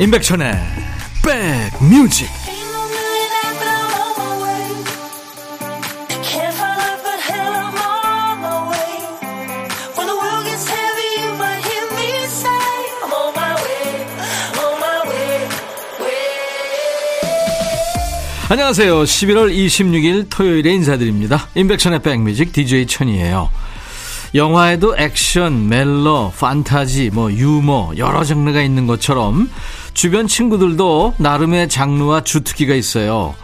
임백천의 백뮤직 안녕하세요. 11월 26일 토요일에 인사드립니다. 임백천의 백뮤직 DJ 천이에요. 영화에도 액션, 멜로, 판타지, 뭐 유머 여러 장르가 있는 것처럼 주변 친구들도 나름의 장르와 주특기가 있어요.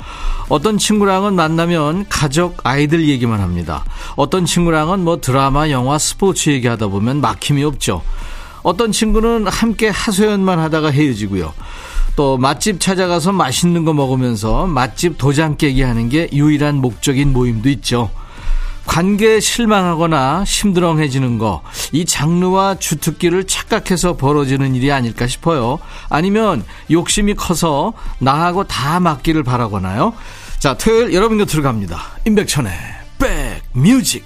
어떤 친구랑은 만나면 가족, 아이들 얘기만 합니다. 어떤 친구랑은 뭐 드라마, 영화, 스포츠 얘기하다 보면 막힘이 없죠. 어떤 친구는 함께 하소연만 하다가 헤어지고요. 또 맛집 찾아가서 맛있는 거 먹으면서 맛집 도장 깨기 하는 게 유일한 목적인 모임도 있죠. 관계에 실망하거나 심드렁해지는 거, 이 장르와 주특기를 착각해서 벌어지는 일이 아닐까 싶어요. 아니면 욕심이 커서 나하고 다 맞기를 바라거나요. 자, 토요일 여러분 곁으로 갑니다. 임백천의 백뮤직.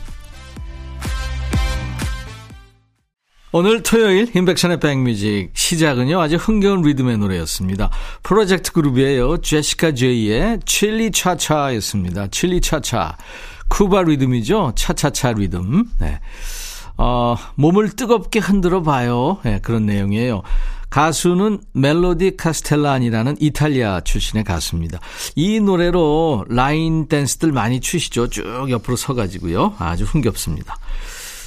오늘 토요일 임백천의 백뮤직 시작은요 아주 흥겨운 리듬의 노래였습니다. 프로젝트 그룹이에요. 제시카 제이의 칠리 차차였습니다. 칠리 차차. 쿠바 리듬이죠. 차차차 리듬. 네. 어, 몸을 뜨겁게 흔들어 봐요. 네, 그런 내용이에요. 가수는 멜로디 카스텔란이라는 이탈리아 출신의 가수입니다. 이 노래로 라인 댄스들 많이 추시죠. 쭉 옆으로 서가지고요. 아주 흥겹습니다.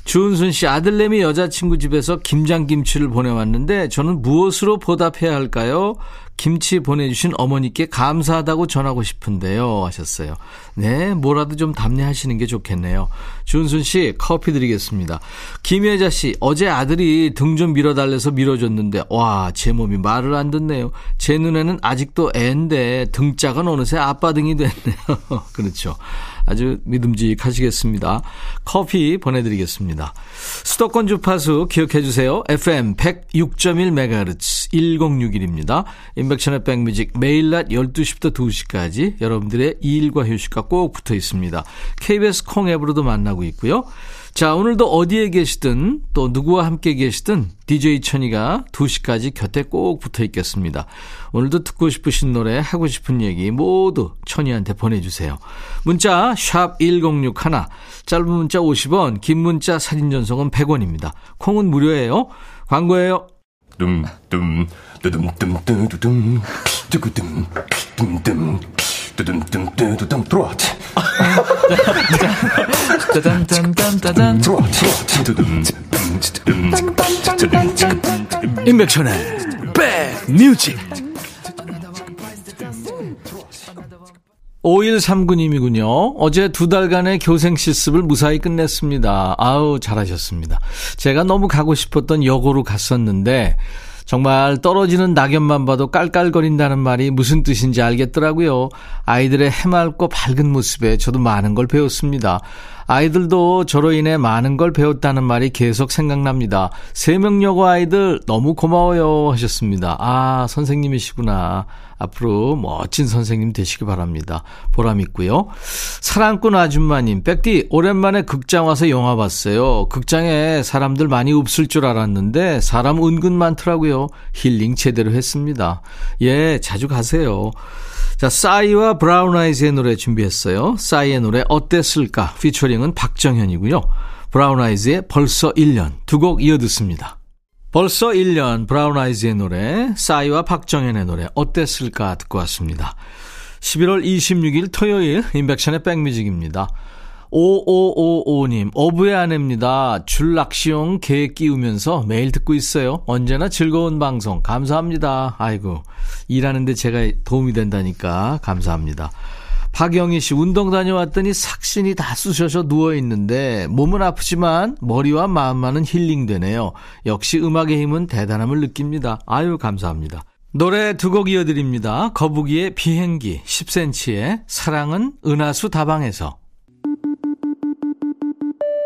주은순 씨 아들내미 여자친구 집에서 김장김치를 보내왔는데 저는 무엇으로 보답해야 할까요? 김치 보내주신 어머니께 감사하다고 전하고 싶은데요. 하셨어요. 네, 뭐라도 좀 답례하시는 게 좋겠네요. 준순 씨, 커피 드리겠습니다. 김혜자 씨, 어제 아들이 등 좀 밀어달래서 밀어줬는데, 와, 제 몸이 말을 안 듣네요. 제 눈에는 아직도 애인데, 등짝은 어느새 아빠 등이 됐네요. 그렇죠. 아주 믿음직하시겠습니다. 커피 보내드리겠습니다. 수도권 주파수 기억해 주세요. FM 106.1MHz 1061입니다. 인백션의 백뮤직 매일 낮 12시부터 2시까지 여러분들의 일과 휴식과 꼭 붙어 있습니다. KBS 콩 앱으로도 만나고 있고요. 자, 오늘도 어디에 계시든 또 누구와 함께 계시든 DJ 천이가 2시까지 곁에 꼭 붙어 있겠습니다. 오늘도 듣고 싶으신 노래, 하고 싶은 얘기 모두 천이한테 보내주세요. 문자 1061, 짧은 문자 50원, 긴 문자 사진 전송은 100원입니다. 콩은 무료예요. 광고예요. 둠둠 뚜둠뚜둠뚜둠. 뚜구둠 둠둠. 뚜둠뚜둠뚜둠. 들어와 임백천의 백뮤직 5139님이군요. 어제 두 달간의 교생 실습을 무사히 끝냈습니다. 아우, 잘하셨습니다. 제가 너무 가고 싶었던 여고로 갔었는데, 정말 떨어지는 낙엽만 봐도 깔깔거린다는 말이 무슨 뜻인지 알겠더라고요. 아이들의 해맑고 밝은 모습에 저도 많은 걸 배웠습니다. 아이들도 저로 인해 많은 걸 배웠다는 말이 계속 생각납니다. 세명여고 아이들 너무 고마워요 하셨습니다. 아, 선생님이시구나. 앞으로 멋진 선생님 되시기 바랍니다. 보람 있고요. 사랑꾼 아줌마님, 백디 오랜만에 극장 와서 영화 봤어요. 극장에 사람들 많이 없을 줄 알았는데 사람 은근 많더라고요. 힐링 제대로 했습니다. 예, 자주 가세요. 자, 싸이와 브라운 아이즈의 노래 준비했어요. 싸이의 노래 어땠을까? 피처링은 박정현이고요. 브라운 아이즈의 벌써 1년 두 곡 이어 듣습니다. 벌써 1년 브라운 아이즈의 노래, 싸이와 박정현의 노래 어땠을까 듣고 왔습니다. 11월 26일 토요일 인백션의 백뮤직입니다. 5555님, 어부의 아내입니다. 줄낚시용 계획 끼우면서 매일 듣고 있어요. 언제나 즐거운 방송. 감사합니다. 아이고, 일하는데 제가 도움이 된다니까 감사합니다. 박영희 씨, 운동 다녀왔더니 삭신이 다 쑤셔서 누워있는데, 몸은 아프지만 머리와 마음만은 힐링되네요. 역시 음악의 힘은 대단함을 느낍니다. 아유, 감사합니다. 노래 두 곡 이어드립니다. 거북이의 비행기, 10cm의 사랑은 은하수 다방에서.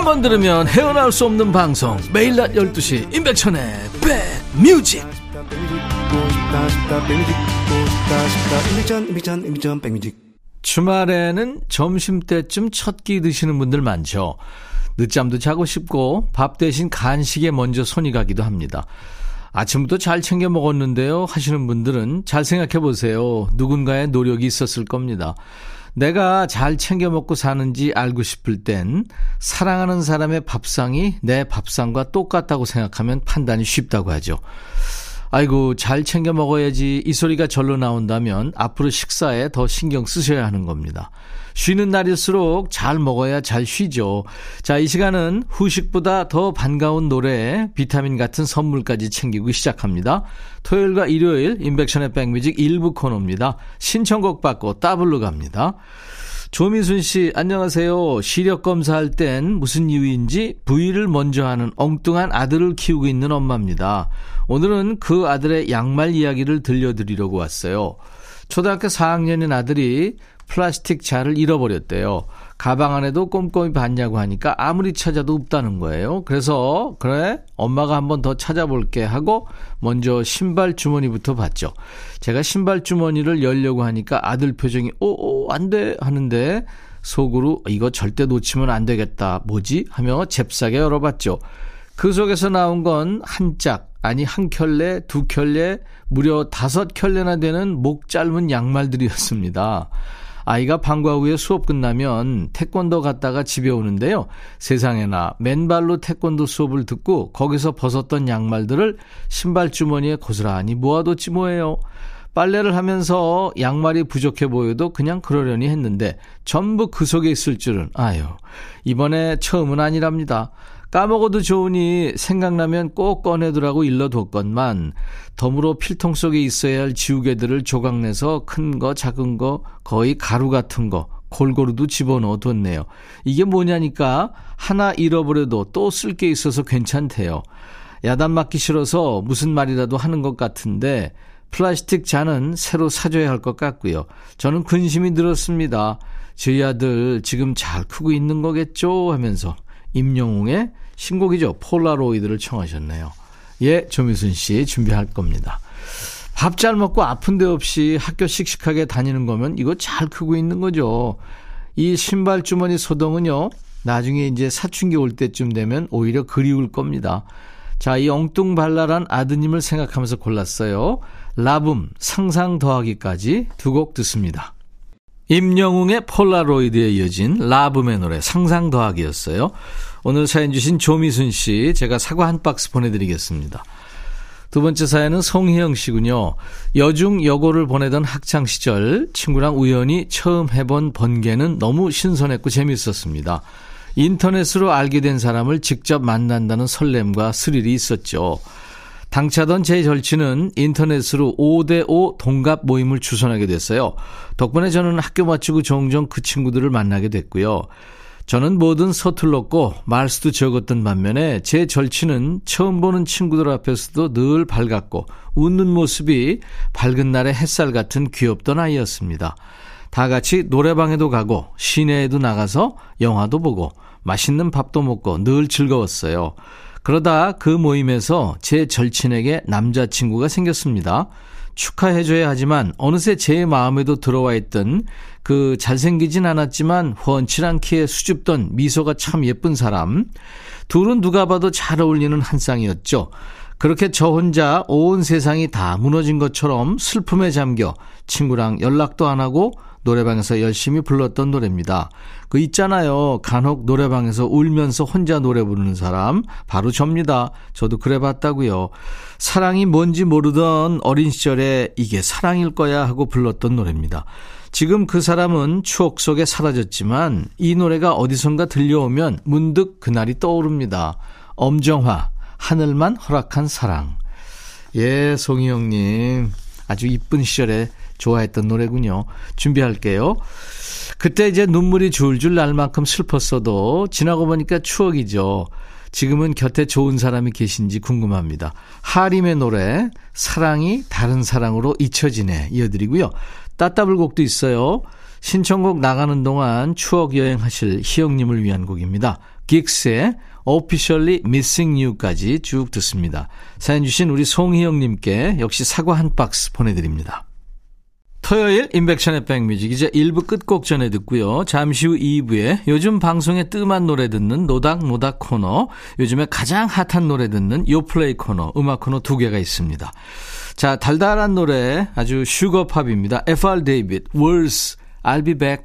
한 번 들으면 헤어나올 수 없는 방송 매일 낮 12시 임백천의 백뮤직 주말에는 점심때쯤 첫 끼 드시는 분들 많죠. 늦잠도 자고 싶고 밥 대신 간식에 먼저 손이 가기도 합니다. 아침부터 잘 챙겨 먹었는데요 하시는 분들은 잘 생각해 보세요. 누군가의 노력이 있었을 겁니다. 내가 잘 챙겨 먹고 사는지 알고 싶을 땐 사랑하는 사람의 밥상이 내 밥상과 똑같다고 생각하면 판단이 쉽다고 하죠. 아이고, 잘 챙겨 먹어야지 이 소리가 절로 나온다면 앞으로 식사에 더 신경 쓰셔야 하는 겁니다. 쉬는 날일수록 잘 먹어야 잘 쉬죠. 자, 이 시간은 후식보다 더 반가운 노래, 비타민 같은 선물까지 챙기고 시작합니다. 토요일과 일요일 인백션의 백뮤직 일부 코너입니다. 신청곡 받고 따블로 갑니다. 조미순 씨, 안녕하세요. 시력 검사할 땐 무슨 이유인지 부위를 먼저 하는 엉뚱한 아들을 키우고 있는 엄마입니다. 오늘은 그 아들의 양말 이야기를 들려드리려고 왔어요. 초등학교 4학년인 아들이 플라스틱 자를 잃어버렸대요. 가방 안에도 꼼꼼히 봤냐고 하니까 아무리 찾아도 없다는 거예요. 그래서 그래 엄마가 한번 더 찾아볼게 하고 먼저 신발 주머니부터 봤죠. 제가 신발 주머니를 열려고 하니까 아들 표정이 오오 안돼 하는데 속으로 이거 절대 놓치면 안 되겠다. 뭐지? 하며 잽싸게 열어봤죠. 그 속에서 나온 건 한 짝, 아니 한 켤레, 두 켤레, 무려 다섯 켤레나 되는 목 짧은 양말들이었습니다. 아이가 방과 후에 수업 끝나면 태권도 갔다가 집에 오는데요. 세상에나 맨발로 태권도 수업을 듣고 거기서 벗었던 양말들을 신발 주머니에 고스란히 모아뒀지 뭐예요. 빨래를 하면서 양말이 부족해 보여도 그냥 그러려니 했는데 전부 그 속에 있을 줄은 아유 이번에 처음은 아니랍니다. 까먹어도 좋으니 생각나면 꼭 꺼내두라고 일러뒀건만 덤으로 필통 속에 있어야 할 지우개들을 조각내서 큰 거 작은 거 거의 가루 같은 거 골고루도 집어넣어 뒀네요. 이게 뭐냐니까 하나 잃어버려도 또 쓸 게 있어서 괜찮대요. 야단 맞기 싫어서 무슨 말이라도 하는 것 같은데 플라스틱 잔은 새로 사줘야 할 것 같고요. 저는 근심이 들었습니다. 저희 아들 지금 잘 크고 있는 거겠죠? 하면서 임영웅의 신곡이죠. 폴라로이드를 청하셨네요. 예, 조미순 씨 준비할 겁니다. 밥 잘 먹고 아픈 데 없이 학교 씩씩하게 다니는 거면 이거 잘 크고 있는 거죠. 이 신발 주머니 소동은요, 나중에 이제 사춘기 올 때쯤 되면 오히려 그리울 겁니다. 자, 이 엉뚱발랄한 아드님을 생각하면서 골랐어요. 라붐, 상상 더하기까지 두 곡 듣습니다. 임영웅의 폴라로이드에 이어진 라붐의 노래 상상 더하기였어요. 오늘 사연 주신 조미순 씨 제가 사과 한 박스 보내드리겠습니다. 두 번째 사연은 송희영 씨군요. 여중 여고를 보내던 학창 시절 친구랑 우연히 처음 해본 번개는 너무 신선했고 재밌었습니다. 인터넷으로 알게 된 사람을 직접 만난다는 설렘과 스릴이 있었죠. 당차던 제 절친은 인터넷으로 5대5 동갑 모임을 주선하게 됐어요. 덕분에 저는 학교 마치고 종종 그 친구들을 만나게 됐고요. 저는 뭐든 서툴렀고 말수도 적었던 반면에 제 절친은 처음 보는 친구들 앞에서도 늘 밝았고 웃는 모습이 밝은 날의 햇살 같은 귀엽던 아이였습니다. 다 같이 노래방에도 가고 시내에도 나가서 영화도 보고 맛있는 밥도 먹고 늘 즐거웠어요. 그러다 그 모임에서 제 절친에게 남자친구가 생겼습니다. 축하해줘야 하지만 어느새 제 마음에도 들어와 있던 그 잘생기진 않았지만 훤칠한 키에 수줍던 미소가 참 예쁜 사람. 둘은 누가 봐도 잘 어울리는 한 쌍이었죠. 그렇게 저 혼자 온 세상이 다 무너진 것처럼 슬픔에 잠겨 친구랑 연락도 안 하고 노래방에서 열심히 불렀던 노래입니다. 그 있잖아요. 간혹 노래방에서 울면서 혼자 노래 부르는 사람. 바로 접니다. 저도 그래 봤다고요. 사랑이 뭔지 모르던 어린 시절에 이게 사랑일 거야 하고 불렀던 노래입니다. 지금 그 사람은 추억 속에 사라졌지만 이 노래가 어디선가 들려오면 문득 그날이 떠오릅니다. 엄정화, 하늘만 허락한 사랑. 예, 송희영님. 아주 이쁜 시절에 좋아했던 노래군요. 준비할게요. 그때 이제 눈물이 줄줄 날 만큼 슬펐어도 지나고 보니까 추억이죠. 지금은 곁에 좋은 사람이 계신지 궁금합니다. 하림의 노래 사랑이 다른 사랑으로 잊혀지네 이어드리고요. 따따블 곡도 있어요. 신청곡 나가는 동안 추억 여행하실 희영님을 위한 곡입니다. 긱스의 Officially Missing You까지 쭉 듣습니다. 사연 주신 우리 송희영님께 역시 사과 한 박스 보내드립니다. 토요일 임백천의 백뮤직 이제 1부 끝곡 전에 듣고요. 잠시 후 2부에 요즘 방송에 뜸한 노래 듣는 노닥노닥 코너, 요즘에 가장 핫한 노래 듣는 요플레이 코너, 음악 코너 두 개가 있습니다. 자, 달달한 노래 아주 sugar pop입니다. F.R. David, Words, I'll be back.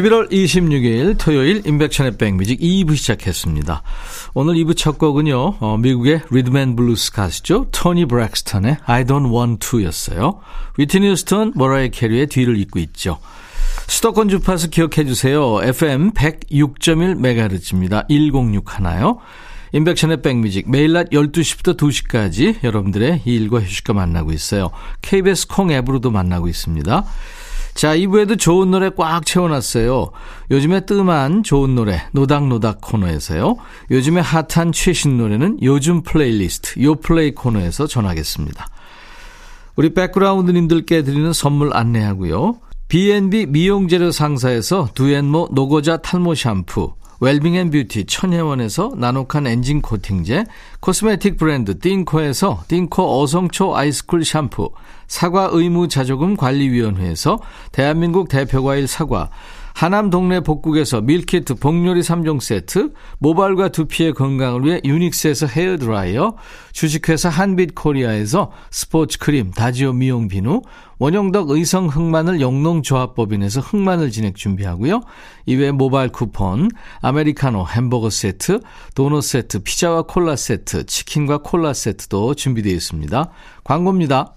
11월 26일 토요일 임백천의 백뮤직 2부 시작했습니다. 오늘 2부 첫 곡은요. 어, 미국의 리듬 앤 블루스 가수죠. 토니 브렉스턴의 I Don't Want To였어요. 위트니 휴스턴, 머라이어 캐리의 뒤를 잇고 있죠. 수도권 주파수 기억해 주세요. FM 106.1MHz입니다. 106 하나요. 임백천의 백뮤직 매일 낮 12시부터 2시까지 여러분들의 일과 휴식과 만나고 있어요. KBS 콩 앱으로도 만나고 있습니다. 자, 2부에도 좋은 노래 꽉 채워놨어요. 요즘에 뜸한 좋은 노래, 노닥노닥 코너에서요. 요즘에 핫한 최신 노래는 요즘 플레이리스트, 요플레이 코너에서 전하겠습니다. 우리 백그라운드님들께 드리는 선물 안내하고요. B&B 미용재료 상사에서 두앤모 노고자 탈모 샴푸, 웰빙앤뷰티 천혜원에서 나노칸 엔진 코팅제, cosmetic 브랜드 띵코에서 띵코 어성초 아이스쿨 샴푸, 사과 의무 자조금 관리위원회에서 대한민국 대표과일 사과, 하남 동네 복국에서 밀키트 복요리 3종 세트, 모발과 두피의 건강을 위해 유닉스에서 헤어 드라이어, 주식회사 한빛 코리아에서 스포츠 크림 다지오 미용 비누, 원형덕 의성 흑마늘 영농조합법인에서 흑마늘 진행 준비하고요. 이외에 모바일 쿠폰, 아메리카노 햄버거 세트, 도넛 세트, 피자와 콜라 세트, 치킨과 콜라 세트도 준비되어 있습니다. 광고입니다.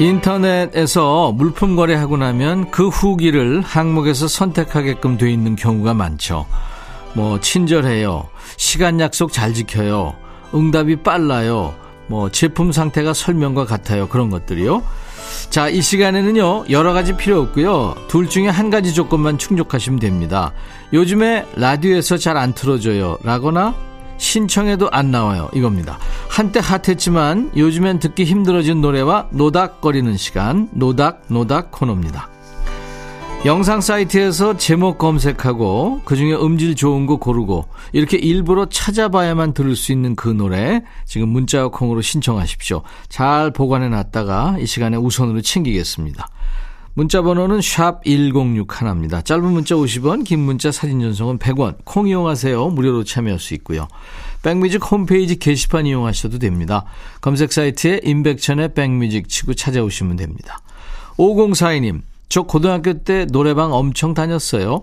인터넷에서 물품 거래하고 나면 그 후기를 항목에서 선택하게끔 돼 있는 경우가 많죠. 뭐 친절해요. 시간 약속 잘 지켜요. 응답이 빨라요. 뭐 제품 상태가 설명과 같아요. 그런 것들이요. 자, 이 시간에는요, 여러 가지 필요 없고요. 둘 중에 한 가지 조건만 충족하시면 됩니다. 요즘에 라디오에서 잘 안 틀어줘요. 라거나 신청해도 안 나와요. 이겁니다. 한때 핫했지만 요즘엔 듣기 힘들어진 노래와 노닥거리는 시간, 노닥, 노닥 코너입니다. 영상 사이트에서 제목 검색하고 그 중에 음질 좋은 거 고르고 이렇게 일부러 찾아봐야만 들을 수 있는 그 노래 지금 문자와 콩으로 신청하십시오. 잘 보관해 놨다가 이 시간에 우선으로 챙기겠습니다. 문자 번호는 샵 1061입니다. 짧은 문자 50원, 긴 문자 사진 전송은 100원. 콩 이용하세요. 무료로 참여할 수 있고요. 백뮤직 홈페이지 게시판 이용하셔도 됩니다. 검색 사이트에 임백천의 백뮤직 치고 찾아오시면 됩니다. 5042님, 저 고등학교 때 노래방 엄청 다녔어요.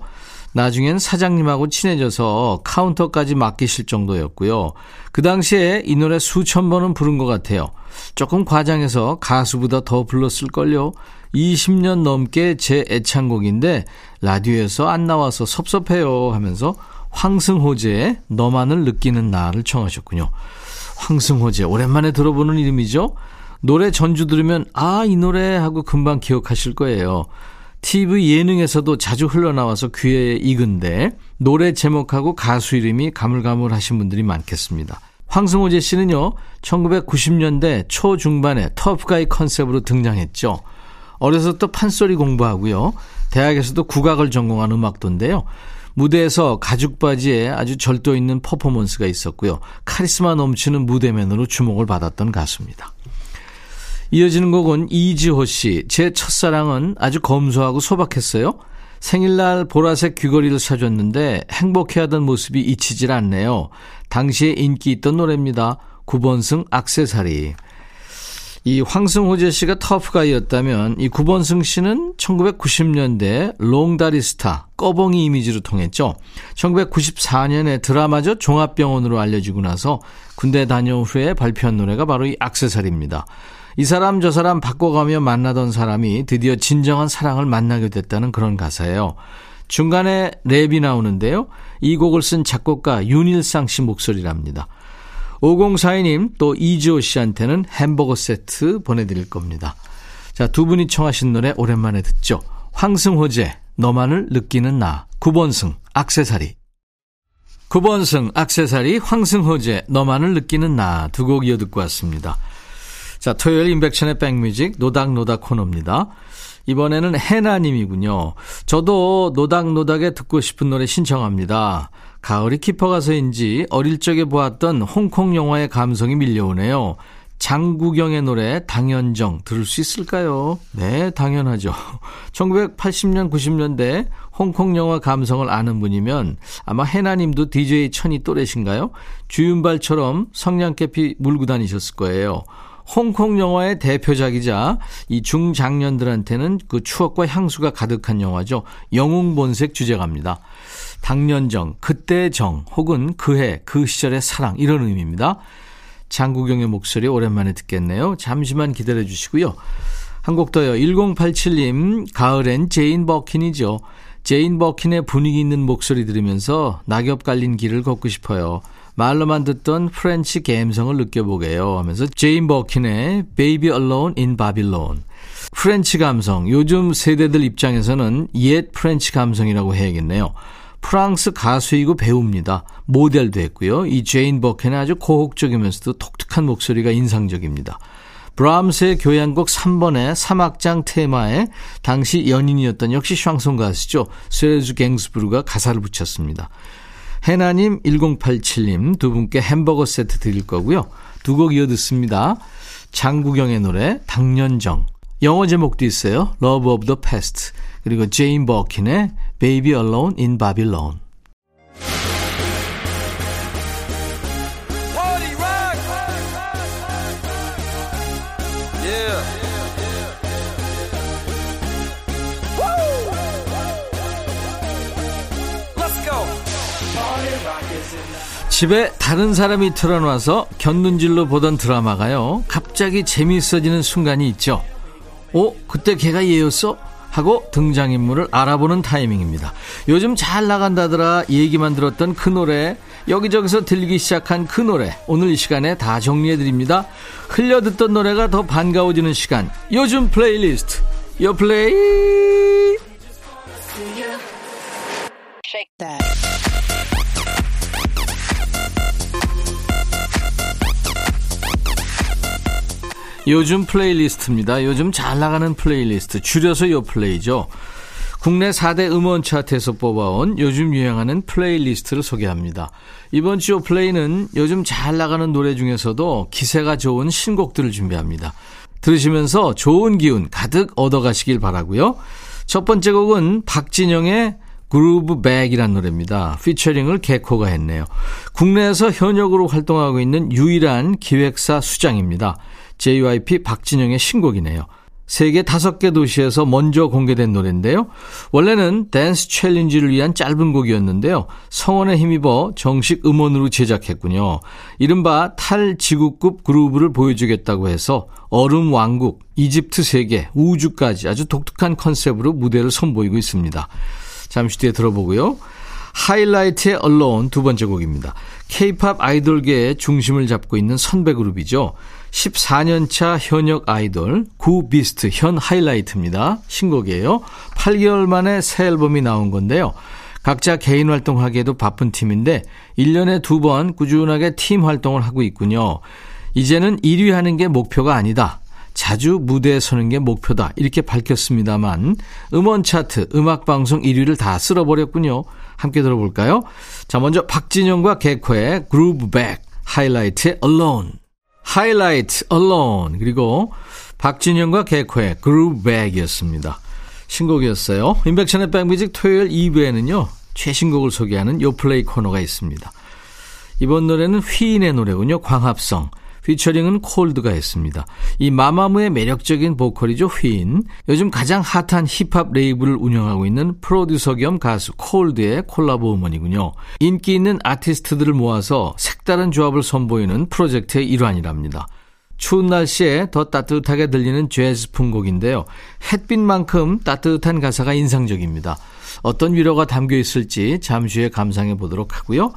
나중엔 사장님하고 친해져서 카운터까지 맡기실 정도였고요. 그 당시에 이 노래 수천 번은 부른 것 같아요. 조금 과장해서 가수보다 더 불렀을걸요. 20년 넘게 제 애창곡인데 라디오에서 안 나와서 섭섭해요 하면서 황승호제의 너만을 느끼는 나를 청하셨군요. 황승호제 오랜만에 들어보는 이름이죠. 노래 전주 들으면 아 이 노래 하고 금방 기억하실 거예요. TV 예능에서도 자주 흘러나와서 귀에 익은데 노래 제목하고 가수 이름이 가물가물하신 분들이 많겠습니다. 황승호제 씨는요, 1990년대 초중반에 터프가이 컨셉으로 등장했죠. 어려서 또 판소리 공부하고요. 대학에서도 국악을 전공한 음악도인데요. 무대에서 가죽 바지에 아주 절도 있는 퍼포먼스가 있었고요. 카리스마 넘치는 무대맨으로 주목을 받았던 가수입니다. 이어지는 곡은 이지호 씨. 제 첫사랑은 아주 검소하고 소박했어요. 생일날 보라색 귀걸이를 사줬는데 행복해하던 모습이 잊히질 않네요. 당시에 인기 있던 노래입니다. 9번승 악세사리. 이 황승호재 씨가 터프가이였다면 이 구본승 씨는 1990년대 롱다리 스타 꺼봉이 이미지로 통했죠. 1994년에 드라마죠 종합병원으로 알려지고 나서 군대 다녀온 후에 발표한 노래가 바로 이 악세사리입니다. 이 사람 저 사람 바꿔가며 만나던 사람이 드디어 진정한 사랑을 만나게 됐다는 그런 가사예요. 중간에 랩이 나오는데요. 이 곡을 쓴 작곡가 윤일상 씨 목소리랍니다. 5042님 또 이지호 씨한테는 햄버거 세트 보내드릴 겁니다. 자, 두 분이 청하신 노래 오랜만에 듣죠. 황승호제, 너만을 느끼는 나, 9번승, 악세사리. 9번승, 악세사리, 황승호제, 너만을 느끼는 나 두 곡 이어 듣고 왔습니다. 자, 토요일 인백천의 백뮤직 노닥노닥 코너입니다. 이번에는 해나님이군요. 저도 노닥노닥에 듣고 싶은 노래 신청합니다. 가을이 깊어가서인지 어릴 적에 보았던 홍콩 영화의 감성이 밀려오네요. 장구경의 노래 당연정 들을 수 있을까요? 네, 당연하죠. 1980년, 90년대 홍콩 영화 감성을 아는 분이면 아마 해나님도 DJ 천이 또래신가요? 주윤발처럼 성냥개피 물고 다니셨을 거예요. 홍콩 영화의 대표작이자 이 중장년들한테는 그 추억과 향수가 가득한 영화죠. 영웅본색 주제가입니다. 당년정, 그때의 정, 혹은 그해, 그 시절의 사랑 이런 의미입니다. 장국영의 목소리 오랜만에 듣겠네요. 잠시만 기다려 주시고요. 한 곡 더요. 1087님, 가을엔 제인 버킨이죠. 제인 버킨의 분위기 있는 목소리 들으면서 낙엽 깔린 길을 걷고 싶어요. 말로만 듣던 French 감성을 느껴보게요 하면서 제인 버킨의 Baby Alone in Babylon. French 감성, 요즘 세대들 입장에서는 옛 French 감성이라고 해야겠네요. 프랑스 가수이고 배우입니다. 모델도 했고요. 이 제인 버킨의 아주 고혹적이면서도 독특한 목소리가 인상적입니다. 브람스의 교향곡 3번의 3악장 테마에 당시 연인이었던 역시 샹송 가수죠. 세르주 갱스부르가 가사를 붙였습니다. 해나님 1087님 두 분께 햄버거 세트 드릴 거고요. 두 곡 이어 듣습니다. 장구경의 노래 당년정 영어 제목도 있어요. Love of the Past 그리고 제인 버킨의 Baby Alone in Babylon 집에 다른 사람이 틀어놔서 곁눈질로 보던 드라마가요. 갑자기 재미있어지는 순간이 있죠. 어? 그때 걔가 얘였어? 하고 등장인물을 알아보는 타이밍입니다. 요즘 잘 나간다더라 얘기만 들었던 그 노래 여기저기서 들리기 시작한 그 노래 오늘 이 시간에 다 정리해드립니다. 흘려듣던 노래가 더 반가워지는 시간 요즘 플레이리스트 요 플레이 요즘 playlist입니다. 요즘 잘 나가는 플레이리스트. 줄여서 요 플레이죠. 국내 4대 음원 차트에서 뽑아온 요즘 유행하는 playlist를 소개합니다. 이번 주 플레이는 요즘 잘 나가는 노래 중에서도 기세가 좋은 신곡들을 준비합니다. 들으시면서 좋은 기운 가득 얻어가시길 바라고요. 첫 번째 곡은 박진영의 Groove Back이란 노래입니다. featuring을 개코가 했네요. 국내에서 현역으로 활동하고 있는 유일한 기획사 수장입니다. JYP 박진영의 신곡이네요. 세계 다섯 개 도시에서 먼저 공개된 노래인데요. 원래는 댄스 챌린지를 위한 짧은 곡이었는데요. 성원에 힘입어 정식 음원으로 제작했군요. 이른바 탈지구급 그루브를 보여주겠다고 해서 얼음 왕국, 이집트 세계, 우주까지 아주 독특한 컨셉으로 무대를 선보이고 있습니다. 잠시 뒤에 들어보고요. 하이라이트의 Alone 두 번째 곡입니다. K-팝 아이돌계의 중심을 잡고 있는 선배 그룹이죠. 14년차 현역 아이돌 구비스트 현 하이라이트입니다. 신곡이에요. 8개월 만에 새 앨범이 나온 건데요. 각자 개인 활동하기에도 바쁜 팀인데 1년에 두 번 꾸준하게 팀 활동을 하고 있군요. 이제는 1위 하는 게 목표가 아니다. 자주 무대에 서는 게 목표다. 이렇게 밝혔습니다만 음원 차트, 음악 방송 1위를 다 쓸어버렸군요. 함께 들어볼까요? 자, 먼저 박진영과 개코의 그루브 백, 하이라이트의 Alone. 하이라이트, Alone. 그리고 박진영과 개코의 그루브 백이었습니다. 신곡이었어요. 인백션의 백뮤직 토요일 2부에는요. 최신곡을 소개하는 요플레이 코너가 있습니다. 이번 노래는 휘인의 노래군요. 광합성. 피처링은 콜드가 했습니다. 이 마마무의 매력적인 보컬이죠, 휘인. 요즘 가장 핫한 힙합 레이블을 운영하고 있는 프로듀서 겸 가수 콜드의 콜라보 음원이군요. 인기 있는 아티스트들을 모아서 색다른 조합을 선보이는 프로젝트의 일환이랍니다. 추운 날씨에 더 따뜻하게 들리는 재즈 풍 곡인데요. 햇빛만큼 따뜻한 가사가 인상적입니다. 어떤 위로가 담겨 있을지 잠시 후에 감상해 보도록 하고요.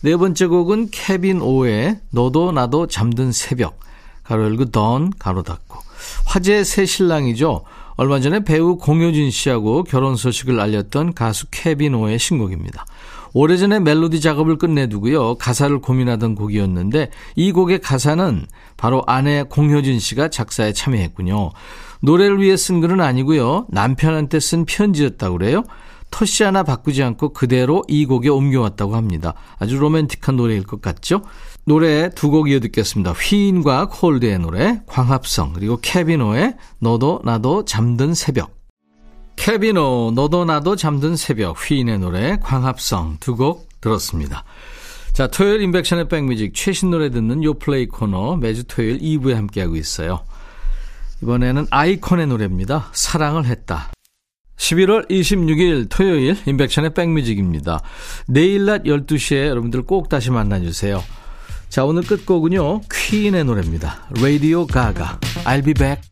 네 번째 곡은 케빈 오의 너도 나도 잠든 새벽 가로 열고 던 가로 닫고 화제의 새 신랑이죠. 얼마 전에 배우 공효진 씨하고 결혼 소식을 알렸던 가수 케빈 오의 신곡입니다. 오래전에 멜로디 작업을 끝내두고요. 가사를 고민하던 곡이었는데 이 곡의 가사는 바로 아내 공효진 씨가 작사에 참여했군요. 노래를 위해 쓴 글은 아니고요. 남편한테 쓴 편지였다고 그래요. 토시 하나 바꾸지 않고 그대로 이 곡에 옮겨왔다고 합니다. 아주 로맨틱한 노래일 것 같죠? 노래 두 곡 이어 듣겠습니다. 휘인과 콜드의 노래, 광합성, 그리고 케비노의 너도 나도 잠든 새벽. 케비노, 너도 나도 잠든 새벽, 휘인의 노래, 광합성 두 곡 들었습니다. 자, 토요일 인백션의 백뮤직 최신 노래 듣는 요플레이 코너 매주 토요일 2부에 함께하고 있어요. 이번에는 아이콘의 노래입니다. 사랑을 했다. 11월 26일 토요일 인백션의 백뮤직입니다. 내일 낮 12시에 여러분들 꼭 다시 만나주세요. 자 오늘 끝곡은요 퀸의 노래입니다. Radio Gaga I'll be back